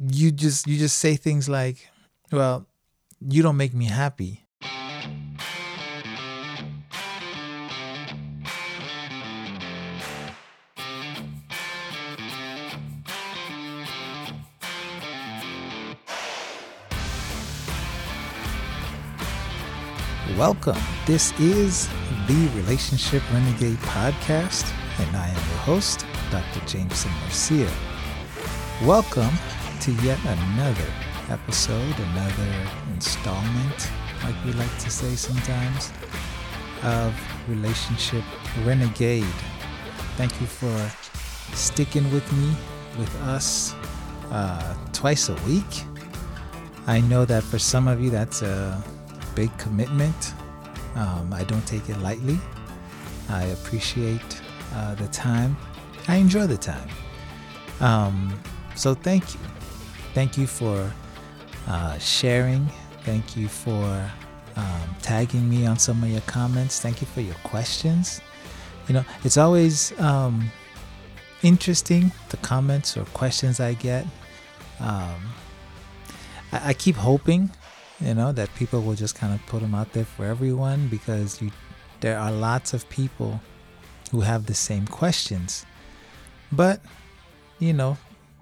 you just you just say things like, "Well, you don't make me happy." Welcome. This is the Relationship Renegade podcast, and I am your host, Dr. Jameson Garcia. Welcome to yet another episode, another installment, like we like to say sometimes, of Relationship Renegade. Thank you for sticking with me, with us, uh, twice a week. I know that for some of you, that's a big commitment. Um, I don't take it lightly. I appreciate uh, the time. I enjoy the time. Um, so thank you. Thank you for uh, sharing. Thank you for um, tagging me on some of your comments. Thank you for your questions. You know, it's always um, interesting the comments or questions I get. Um, I, I keep hoping you know that people will just kind of put them out there for everyone because you there are lots of people who have the same questions but you know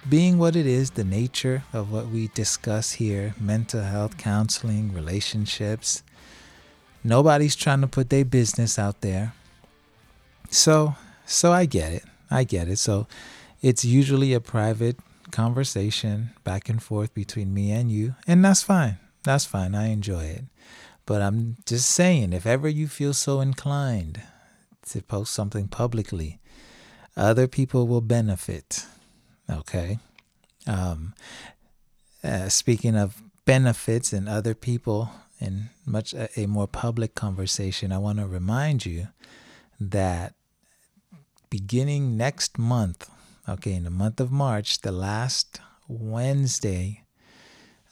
being what it is the nature of what we discuss here mental health counseling relationships nobody's trying to put their business out there so so i get it i get it so it's usually a private conversation back and forth between me and you and that's fine that's fine. I enjoy it. But I'm just saying, if ever you feel so inclined to post something publicly, other people will benefit. Okay. Um, uh, speaking of benefits and other people in much a, a more public conversation, I want to remind you that beginning next month, okay, in the month of March, the last Wednesday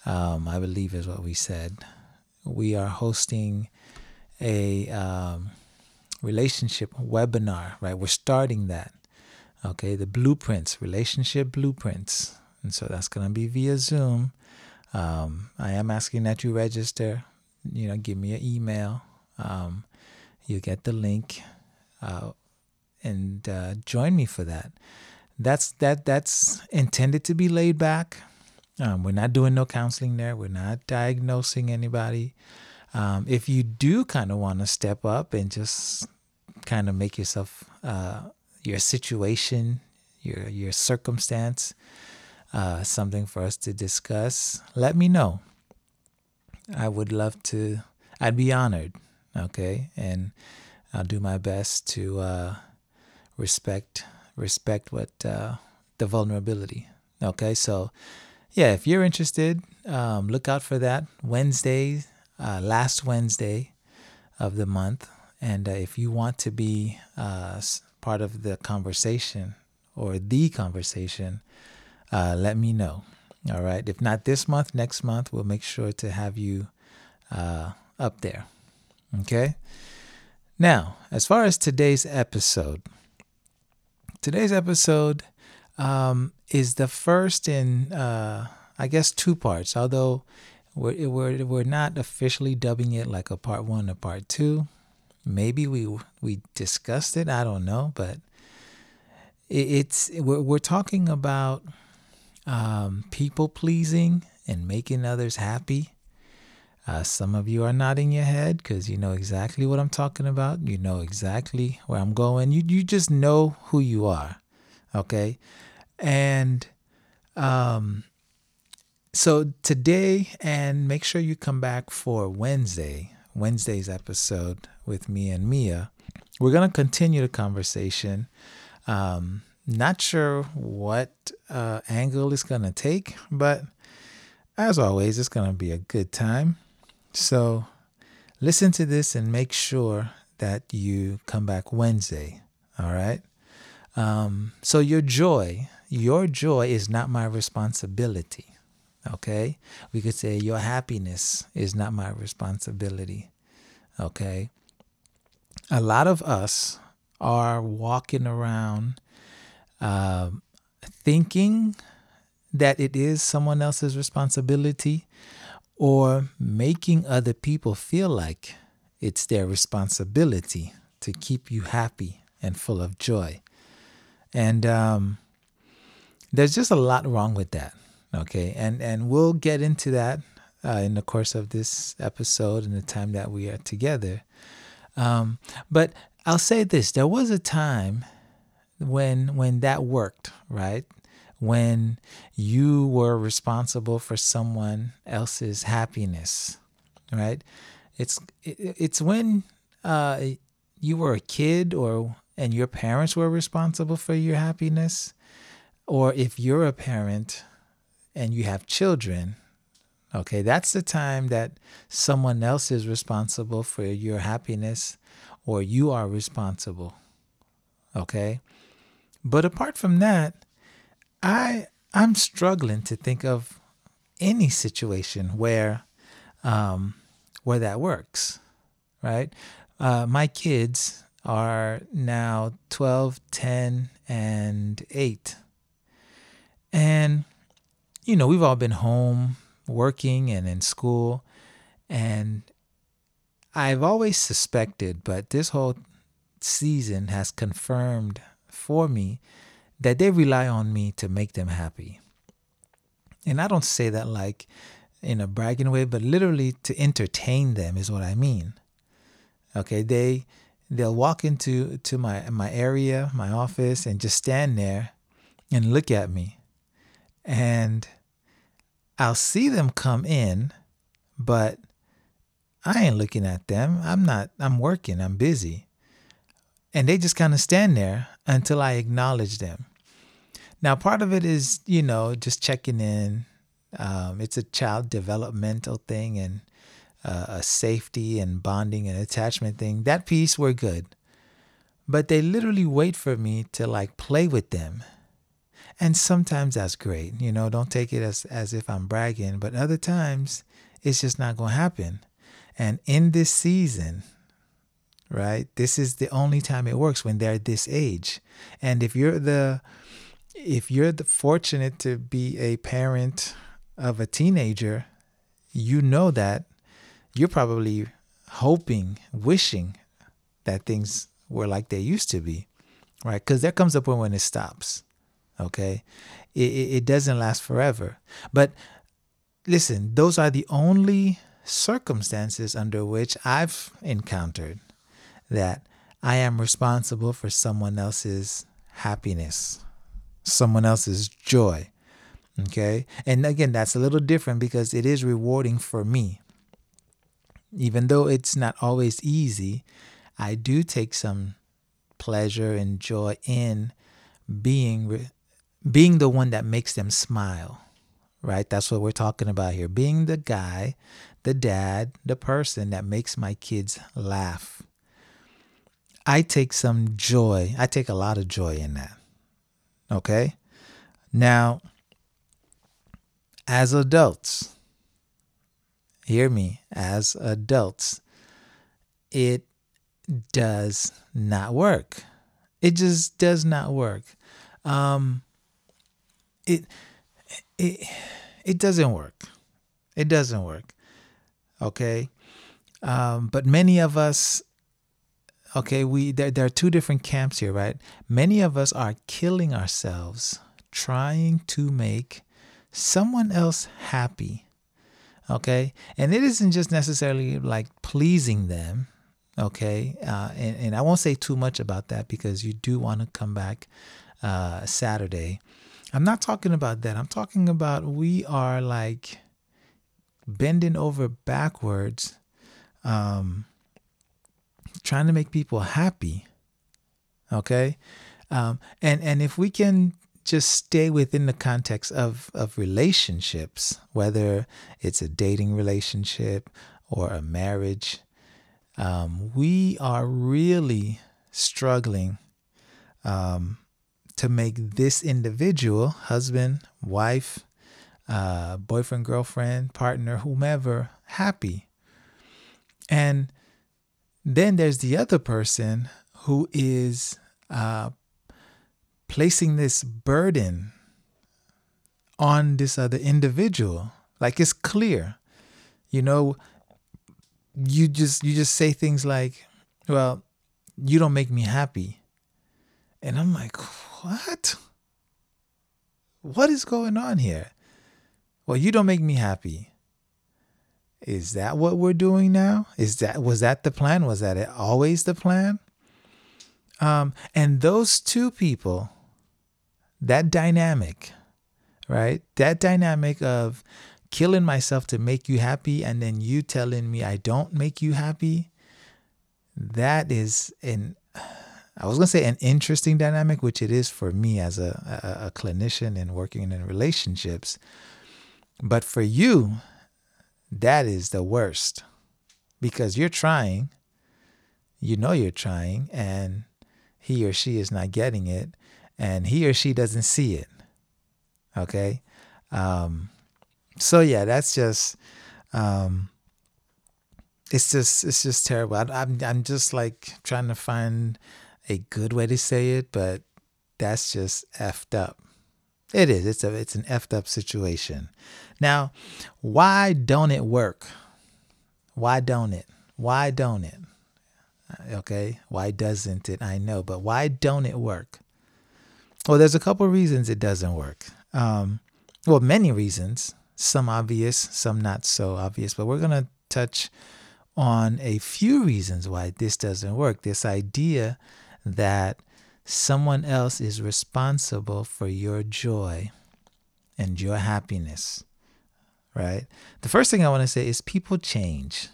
um, I believe is what we said. We are hosting a um, relationship webinar, right? We're starting that. Okay, the blueprints, relationship blueprints. And so that's going to be via Zoom. Um, I am asking that you register. You know, give me an email. Um, you get the link uh, and uh, join me for that. That's that. That's intended to be laid back. Um, we're not doing no counseling there. We're not diagnosing anybody. Um, if you do kind of want to step up and just kind of make yourself, uh, your situation, your your circumstance, uh, something for us to discuss, let me know. I would love to. I'd be honored. Okay, and I'll do my best to uh, respect respect what uh, the vulnerability. Okay, so yeah, if you're interested, um, look out for that Wednesday, uh, last Wednesday of the month. And uh, if you want to be uh, part of the conversation or the conversation, uh, let me know. All right. If not this month, next month, we'll make sure to have you uh, up there. Okay. Now, as far as today's episode, today's episode um, is the first in, uh, I guess, two parts. Although we're, we're we're not officially dubbing it like a part one or part two. Maybe we we discussed it. I don't know, but it, it's we're we're talking about um, people pleasing and making others happy. Uh, some of you are nodding your head because you know exactly what I'm talking about. You know exactly where I'm going. You you just know who you are. Okay. And um, so today, and make sure you come back for Wednesday, Wednesday's episode with me and Mia. We're going to continue the conversation. Um, not sure what uh, angle it's going to take, but as always, it's going to be a good time. So listen to this and make sure that you come back Wednesday. All right. Um, so your joy, your joy is not my responsibility. Okay? We could say your happiness is not my responsibility. Okay? A lot of us are walking around uh, thinking that it is someone else's responsibility or making other people feel like it's their responsibility to keep you happy and full of joy. And um, there's just a lot wrong with that. Okay. And, and we'll get into that uh, in the course of this episode and the time that we are together. Um, but I'll say this there was a time when when that worked, right? When you were responsible for someone else's happiness, right? It's it's when uh, you were a kid or and your parents were responsible for your happiness, or if you're a parent and you have children, okay, that's the time that someone else is responsible for your happiness or you are responsible. Okay? But apart from that, I I'm struggling to think of any situation where um, where that works, right? Uh, my kids are now 12, 10, and 8. And, you know, we've all been home working and in school. And I've always suspected, but this whole season has confirmed for me that they rely on me to make them happy. And I don't say that like in a bragging way, but literally to entertain them is what I mean. Okay, they they'll walk into to my my area, my office, and just stand there and look at me. And I'll see them come in, but I ain't looking at them. I'm not, I'm working, I'm busy. And they just kind of stand there until I acknowledge them. Now, part of it is, you know, just checking in. Um, it's a child developmental thing and uh, a safety and bonding and attachment thing. That piece, we're good. But they literally wait for me to like play with them. And sometimes that's great. You know, don't take it as, as if I'm bragging, but other times it's just not going to happen. And in this season, right, this is the only time it works when they're this age. And if you're the if you're the fortunate to be a parent of a teenager, you know that you're probably hoping, wishing that things were like they used to be, right? Because there comes a point when it stops, okay? It, it, doesn't last forever. But listen, those are the only circumstances under which I've encountered that I am responsible for someone else's happiness, someone else's joy. Okay. And again, that's a little different because it is rewarding for me. Even though it's not always easy, I do take some pleasure and joy in being being the one that makes them smile right? That's what we're talking about here. Being the guy the dad, the person that makes my kids laugh. I take some joy. I take a lot of joy in that. Okay? Now, as adults, hear me, as adults, it does not work. It just does not work. Um, it it it doesn't work. It doesn't work. Okay. Um, but many of us, okay, we there, there are two different camps here, right? Many of us are killing ourselves trying to make someone else happy. Okay. And it isn't just necessarily like pleasing them. Okay. Uh, and, and I won't say too much about that because you do want to come back uh, Saturday. I'm not talking about that. I'm talking about we are like bending over backwards, um, trying to make people happy. Okay, um, and and if we can just stay within the context of of relationships, whether it's a dating relationship or a marriage, um, we are really struggling um, to make this individual, husband, wife, uh, boyfriend, girlfriend, partner, whomever, happy. And then there's the other person who is uh, placing this burden on this other individual. Like it's clear. You know, you just you just say things like, "Well, you don't make me happy." And I'm like, "What? What is going on here?" Well, you don't make me happy. Is that what we're doing now? Is that was that the plan? Was that it always the plan? Um, and those two people, that dynamic, right? That dynamic of killing myself to make you happy and then you telling me I don't make you happy, that is an I was gonna say an interesting dynamic, which it is for me as a, a, a clinician and working in relationships. But for you, that is the worst because you're trying, you know you're trying, and he or she is not getting it, and he or she doesn't see it. Okay. Um, so yeah, that's just, um, it's just, it's just terrible. I, I'm, I'm just like trying to find a good way to say it, but that's just effed up. It is. It's a, it's an effed up situation. Now, why don't it work? Why don't it? Why don't it? Okay, why doesn't it? I know, but why don't it work? Well, there's a couple reasons it doesn't work. Um, well, many reasons, some obvious, some not so obvious, but we're going to touch on a few reasons why this doesn't work. This idea that someone else is responsible for your joy and your happiness, right? The first thing I want to say is people change.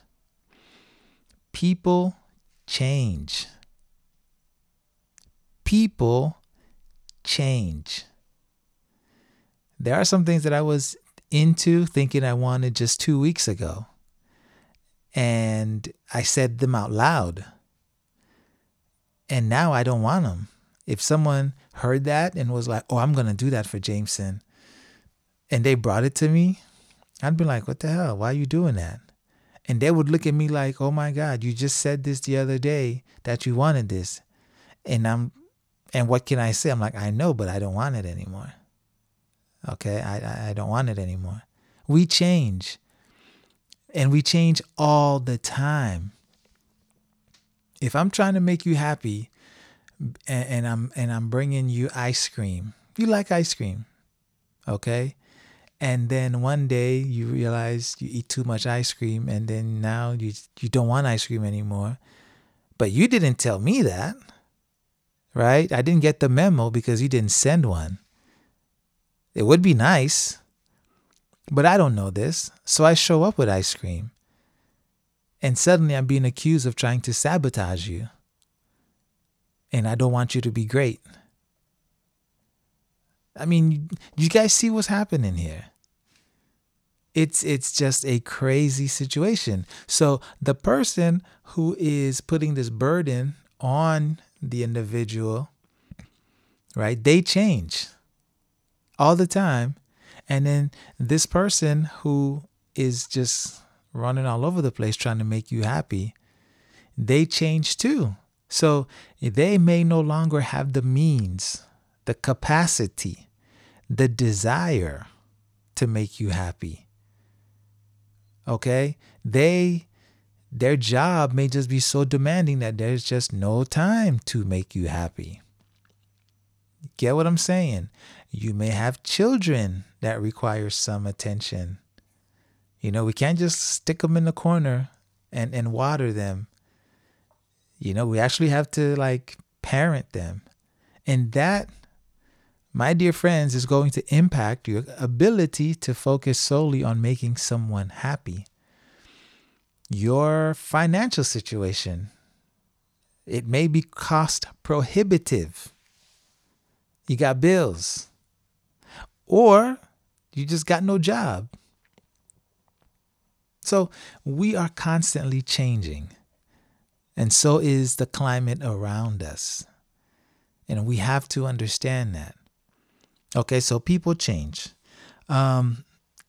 People change. People change. There are some things that I was into thinking I wanted just two weeks ago. And I said them out loud. And now I don't want them. If someone heard that and was like, oh, I'm going to do that for Jameson, and they brought it to me, I'd be like, what the hell? Why are you doing that? And they would look at me like, oh my God, you just said this the other day that you wanted this. And I'm, and what can I say? I'm like, I know, but I don't want it anymore. Okay. I, I don't want it anymore. We change and we change all the time. If I'm trying to make you happy and, and I'm, and I'm bringing you ice cream, you like ice cream. Okay? And then one day you realize you eat too much ice cream and then now you you don't want ice cream anymore. But you didn't tell me that right? I didn't get the memo because you didn't send one. It would be nice but i don't know this so i show up with ice cream and suddenly i'm being accused of trying to sabotage you and i don't want you to be great I mean, you guys see what's happening here it's it's just a crazy situation. So the person who is putting this burden on the individual, right? They change all the time. And then this person who is just running all over the place trying to make you happy, they change too. So they may no longer have the means, the capacity, the desire to make you happy. Okay? They their job may just be so demanding that there's just no time to make you happy. Get what i'm saying? You may have children that require some attention you know we can't just stick them in the corner and and water them you know we actually have to like parent them and that my dear friends, is going to impact your ability to focus solely on making someone happy. Your financial situation, it may be cost prohibitive. You got bills, or you just got no job. So we are constantly changing, and so is the climate around us. And we have to understand that. Okay, so people change. Um,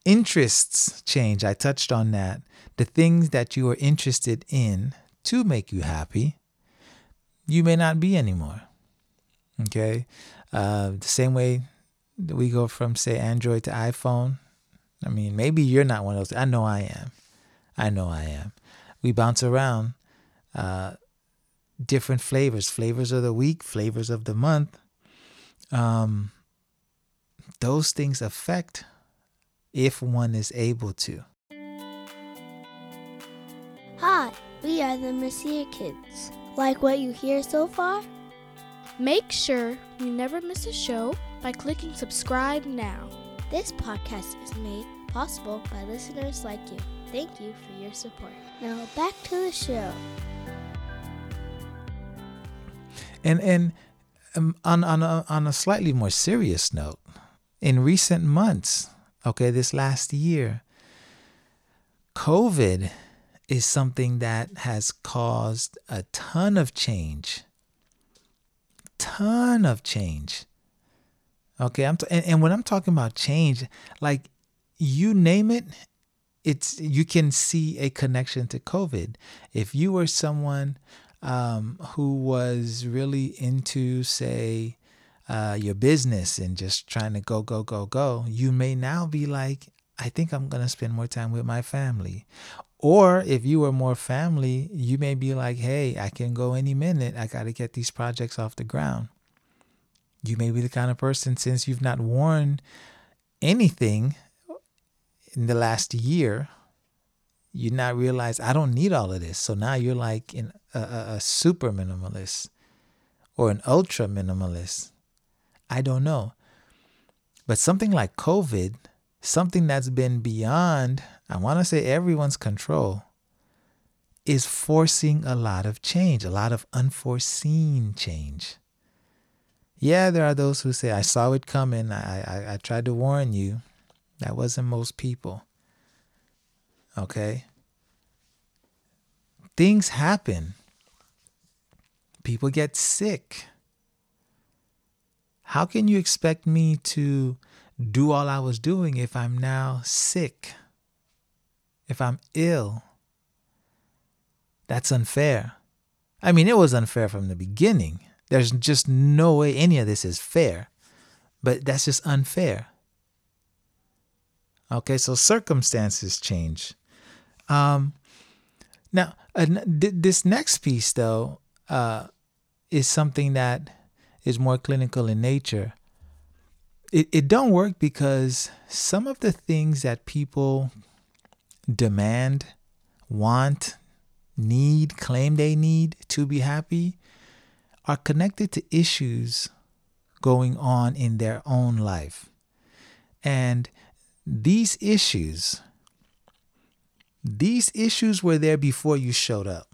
interests change. I touched on that. The things that you are interested in to make you happy, you may not be anymore. Okay, uh, the same way that We go from say Android to iPhone. I mean, maybe you're not one of those. I know I am. I know I am. We bounce around uh, different flavors, flavors of the week, flavors of the month. Um, those things affect if one is able to. Hi, we are the Mercier Kids. Like what you hear so far? Make sure you never miss a show by clicking subscribe now. This podcast is made possible by listeners like you. Thank you for your support. Now back to the show. And and um, on on a, on a slightly more serious note, in recent months, okay, this last year, COVID is something that has caused a ton of change. Ton of change. Okay, I'm t- and, and when I'm talking about change, like you name it, it's you can see a connection to COVID. If you were someone um, who was really into, say, uh, your business and just trying to go, go, go, go, you may now be like, I think I'm going to spend more time with my family. Or if you were more family, you may be like, hey, I can go any minute. I got to get these projects off the ground. You may be the kind of person, since you've not worn anything in the last year, you not realize I don't need all of this. So now you're like in a, a, a super minimalist or an ultra minimalist. I don't know. But something like COVID, something that's been beyond, I want to say everyone's control, is forcing a lot of change, a lot of unforeseen change. Yeah, there are those who say, I saw it coming. I, I, I tried to warn you. That wasn't most people. Okay? Things happen. People get sick. How can you expect me to do all I was doing if I'm now sick? If I'm ill? That's unfair. I mean, it was unfair from the beginning. There's just no way any of this is fair. But that's just unfair. Okay, so circumstances change. Um, now, uh, this next piece, though, uh, is something that is more clinical in nature. It, it don't work because some of the things that people demand, want, need, claim they need to be happy are connected to issues going on in their own life. And these issues, these issues were there before you showed up.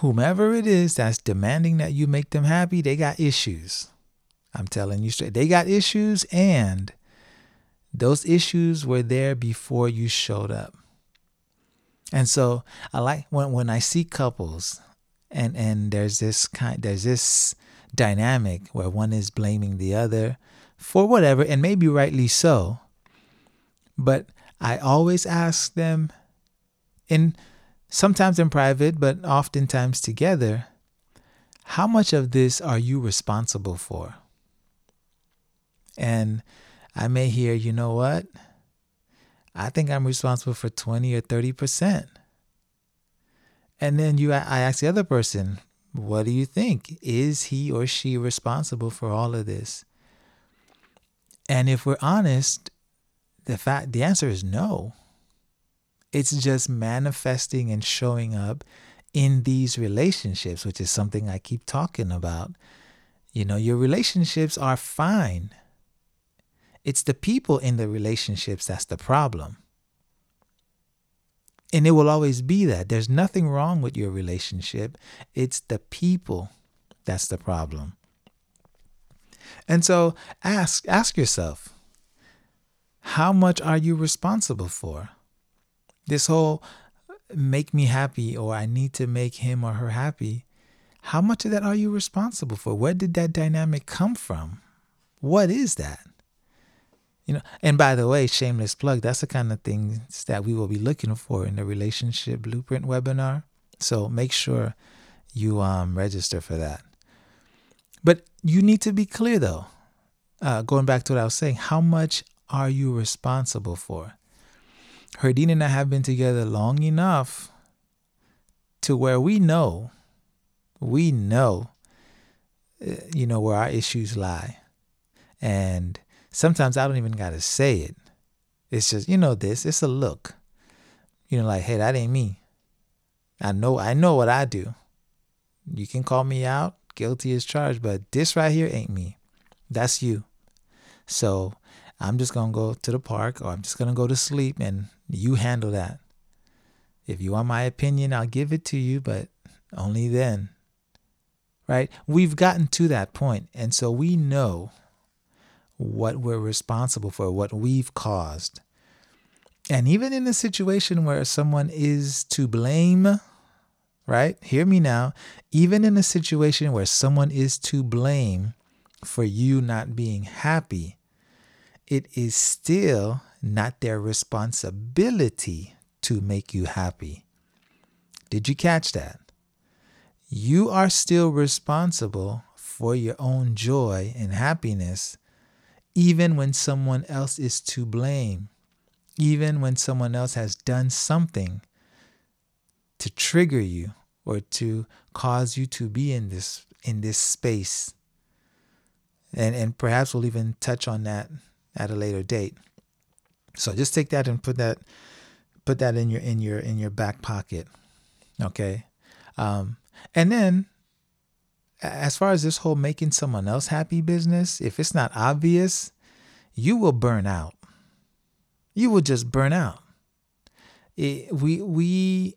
Whomever it is that's demanding that you make them happy, they got issues. I'm telling you straight. They got issues, and those issues were there before you showed up. And so I like when when I see couples and and there's this kind there's this dynamic where one is blaming the other for whatever, and maybe rightly so. But I always ask them, in sometimes in private, but oftentimes together, how much of this are you responsible for? And I may hear, you know what? I think I'm responsible for 20 or 30%. And then you I ask the other person, what do you think? Is he or she responsible for all of this? And if we're honest, the fact the answer is no. It's just manifesting and showing up in these relationships, which is something I keep talking about. You know, your relationships are fine. It's the people in the relationships that's the problem. And it will always be that. There's nothing wrong with your relationship. It's the people that's the problem. And so ask ask yourself, how much are you responsible for? This whole make me happy or I need to make him or her happy. How much of that are you responsible for? Where did that dynamic come from? What is that? You know, and by the way, shameless plug, that's the kind of things that we will be looking for in the relationship blueprint webinar. So make sure you um, register for that. But you need to be clear though. Uh, going back to what I was saying, how much are you responsible for? Herdine and I have been together long enough to where we know, we know, uh, you know, where our issues lie. And sometimes I don't even got to say it. It's just, you know, this, it's a look. You know, like, hey, that ain't me. I know, I know what I do. You can call me out, guilty as charged, but this right here ain't me. That's you. So I'm just going to go to the park or I'm just going to go to sleep and you handle that. If you want my opinion, I'll give it to you, but only then. Right? We've gotten to that point, and so we know what we're responsible for, what we've caused. And even in a situation where someone is to blame, right? Hear me now. Even in a situation where someone is to blame for you not being happy, it is still not their responsibility to make you happy. Did you catch that? You are still responsible for your own joy and happiness, even when someone else is to blame, even when someone else has done something to trigger you or to cause you to be in this in this space. And and perhaps we'll even touch on that at a later date. So just take that and put that put that in your in your in your back pocket. Okay. Um, and then as far as this whole making someone else happy business, if it's not obvious, you will burn out. You will just burn out. It, we we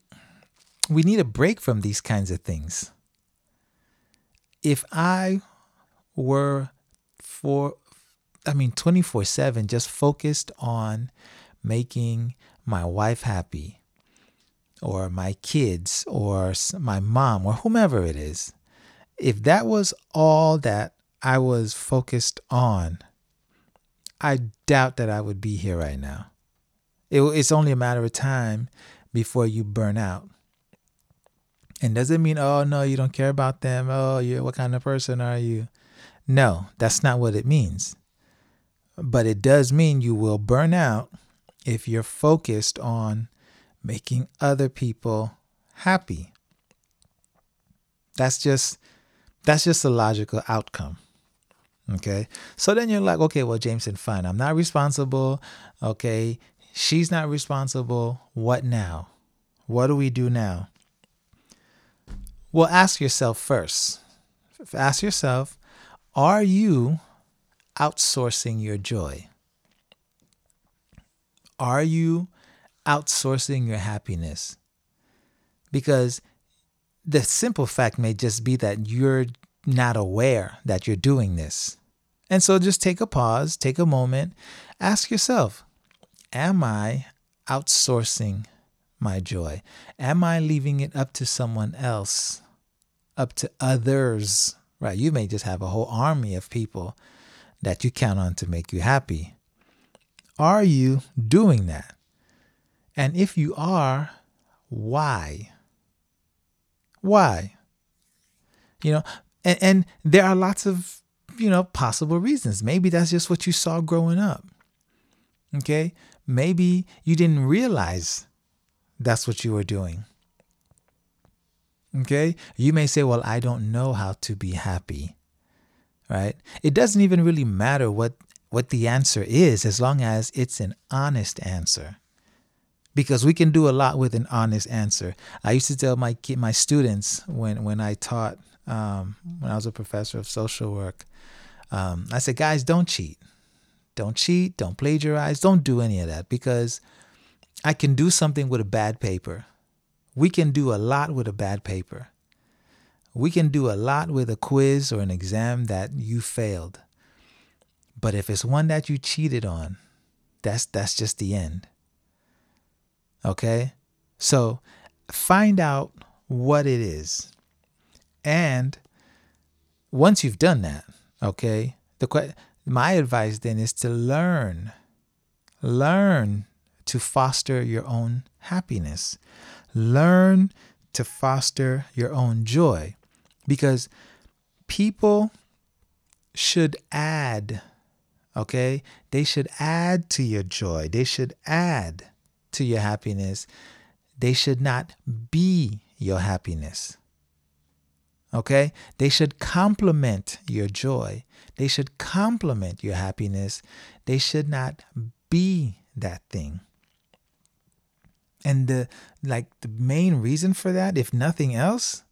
we need a break from these kinds of things. If I were for I mean 24/7 just focused on making my wife happy or my kids or my mom or whomever it is, if that was all that I was focused on, I doubt that I would be here right now. It, it's only a matter of time before you burn out. And does it mean, oh no, you don't care about them? Oh, you what kind of person are you? No, that's not what it means. But it does mean you will burn out if you're focused on making other people happy. That's just that's just a logical outcome. Okay. So then you're like, okay, well, Jameson, fine. I'm not responsible. Okay. She's not responsible. What now? What do we do now? Well, ask yourself first. Ask yourself, are you outsourcing your joy? Are you outsourcing your happiness? Because the simple fact may just be that you're not aware that you're doing this. And so just take a pause, take a moment, ask yourself Am I outsourcing my joy? Am I leaving it up to someone else, up to others? Right? You may just have a whole army of people that you count on to make you happy. Are you doing that? And if you are, why? Why? You know, and, and there are lots of, you know, possible reasons. Maybe that's just what you saw growing up. Okay? Maybe you didn't realize that's what you are doing. Okay? You may say, well, I don't know how to be happy. Right? It doesn't even really matter what what the answer is as long as it's an honest answer. Because we can do a lot with an honest answer. I used to tell my my students when when I taught um, when I was a professor of social work, um, I said, guys, don't cheat, don't cheat, don't plagiarize, don't do any of that because I can do something with a bad paper. We can do a lot with a bad paper. We can do a lot with a quiz or an exam that you failed. But if it's one that you cheated on, that's that's just the end. Okay? So find out what it is. And once you've done that, okay? The my advice then is to learn learn to foster your own happiness. Learn to foster your own joy because people should add, okay? They should add to your joy. They should add to your happiness. They should not be your happiness. Okay? They should complement your joy. They should complement your happiness. They should not be that thing. And the like the main reason for that, if nothing else,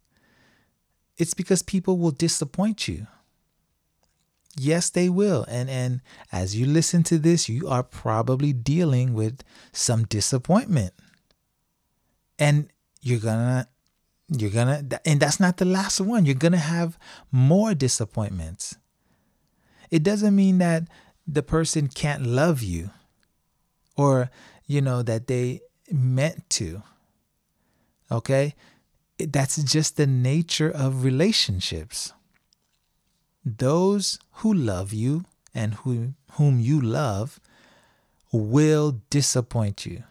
it's because people will disappoint you. Yes, they will. And and as you listen to this, you are probably dealing with some disappointment. And you're gonna you're gonna and that's not the last one. You're gonna have more disappointments. It doesn't mean that the person can't love you or you know that they meant to. Okay? That's just the nature of relationships. Those who love you and who, whom you love will disappoint you.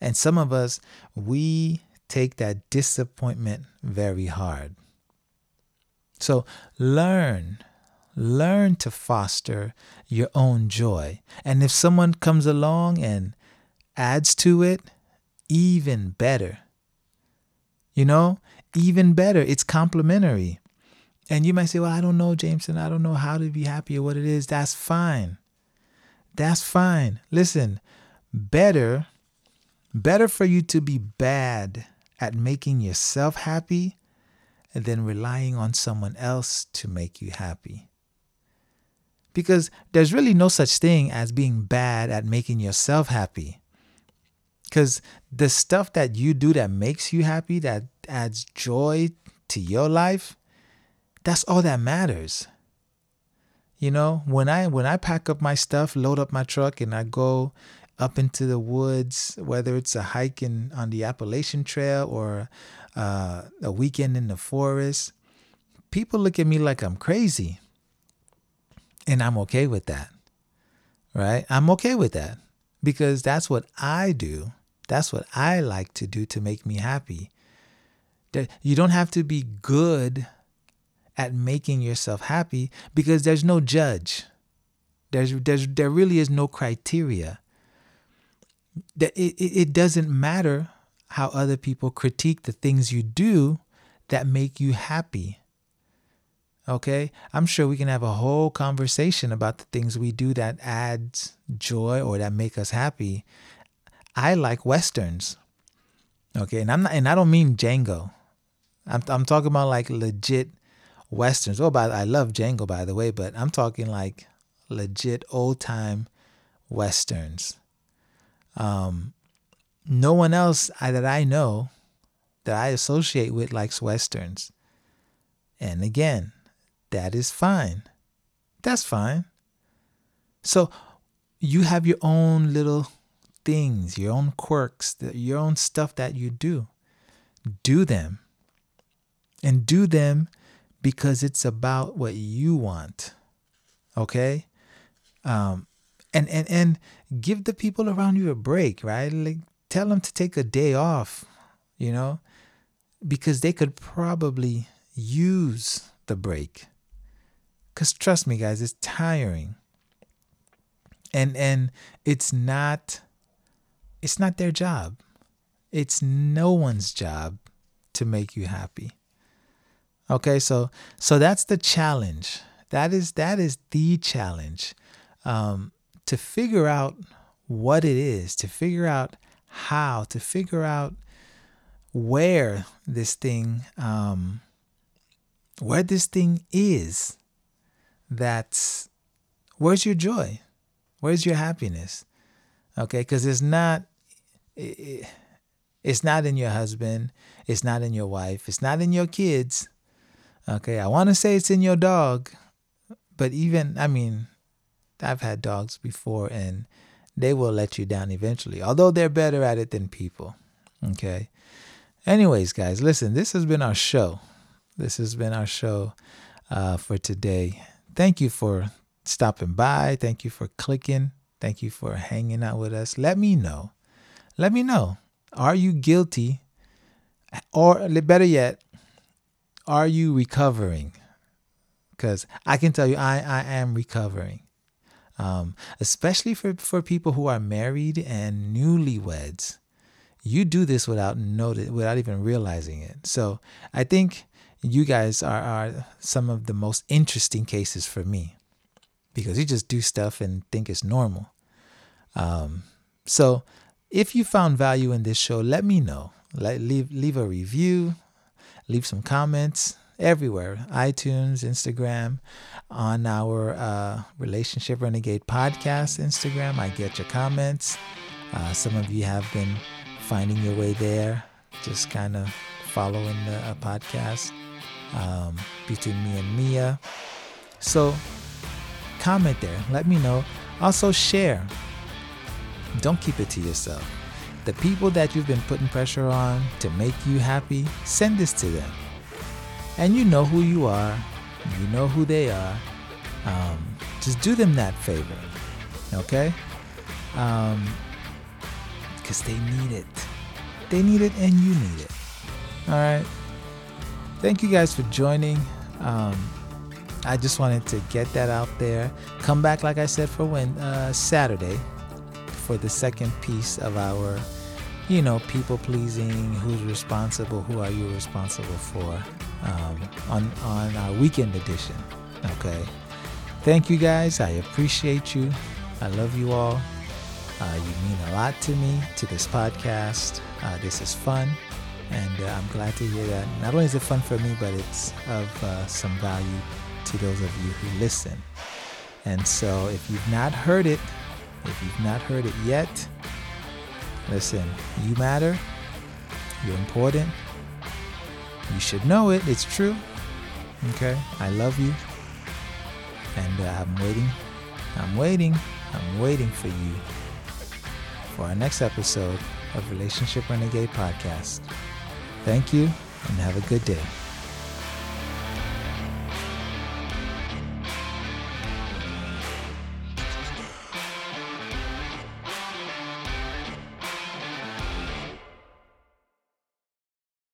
And some of us, we take that disappointment very hard. So learn, learn to foster your own joy. And if someone comes along and adds to it, even better. You know, even better. It's complementary. And you might say, Well, I don't know, Jameson. I don't know how to be happy or what it is. That's fine. That's fine. Listen, better, better for you to be bad at making yourself happy than relying on someone else to make you happy. Because there's really no such thing as being bad at making yourself happy. Because the stuff that you do that makes you happy, that adds joy to your life, that's all that matters. You know, when I when I pack up my stuff, load up my truck, and I go up into the woods, whether it's a hike in, on the Appalachian Trail or uh, a weekend in the forest, people look at me like I'm crazy. And I'm okay with that. Right? I'm okay with that because that's what I do. That's what I like to do to make me happy. You don't have to be good at making yourself happy because there's no judge. There's, there's, there really is no criteria. It, it, it doesn't matter how other people critique the things you do that make you happy. Okay? I'm sure we can have a whole conversation about the things we do that adds joy or that make us happy. I like westerns. Okay, and I'm not and I don't mean Django. I'm I'm talking about like legit westerns. Oh, by I love Django by the way, but I'm talking like legit old time westerns. Um, no one else that I know that I associate with likes westerns. And again, that is fine. That's fine. So you have your own little things, your own quirks, your own stuff that you do. Do them. And do them because it's about what you want. Okay? Um, and, and, and give the people around you a break, right? Like tell them to take a day off, you know, because they could probably use the break. Cause trust me, guys, it's tiring. And and it's not it's not their job. It's no one's job to make you happy. Okay, so so that's the challenge. That is that is the challenge. Um, to figure out what it is, to figure out how, to figure out where this thing um, where this thing is that's where's your joy where's your happiness okay because it's not it's not in your husband it's not in your wife it's not in your kids okay? I want to say it's in your dog but even i mean i've had dogs before and they will let you down eventually although they're better at it than people okay? Anyways guys listen this has been our show. This has been our show uh, for today. Thank you for stopping by. Thank you for clicking. Thank you for hanging out with us. Let me know. Let me know. Are you guilty? Or better yet, are you recovering? because I can tell you, I, I am recovering. Um, especially for, for people who are married and newlyweds. You do this without notice, without even realizing it. So I think you guys are, are some of the most interesting cases for me because you just do stuff and think it's normal. Um, so if you found value in this show, let me know. Let, leave leave a review, leave some comments everywhere iTunes, Instagram, on our uh, Relationship Renegade podcast Instagram. I get your comments. Uh, some of you have been finding your way there, just kind of following the uh, podcast um, between me and Mia. So comment there. Let me know. Also, share. Don't keep it to yourself. The people that you've been putting pressure on to make you happy, send this to them. And you know who you are, you know who they are. Um, just do them that favor, okay? Because um, they need it. They need it and you need it. All right. Thank you guys for joining. Um, I just wanted to get that out there. Come back, like I said, for when uh, Saturday for the second piece of our, you know, people pleasing. Who's responsible? Who are you responsible for? Um, on on our weekend edition. Okay. Thank you guys. I appreciate you. I love you all. Uh, you mean a lot to me, to this podcast. Uh, this is fun. And uh, I'm glad to hear that. Not only is it fun for me, but it's of uh, some value to those of you who listen. And so if you've not heard it, if you've not heard it yet, listen, you matter. You're important. You should know it. It's true. Okay? I love you. And uh, I'm waiting. I'm waiting. I'm waiting for you for our next episode of Relationship Renegade Podcast. Thank you and have a good day.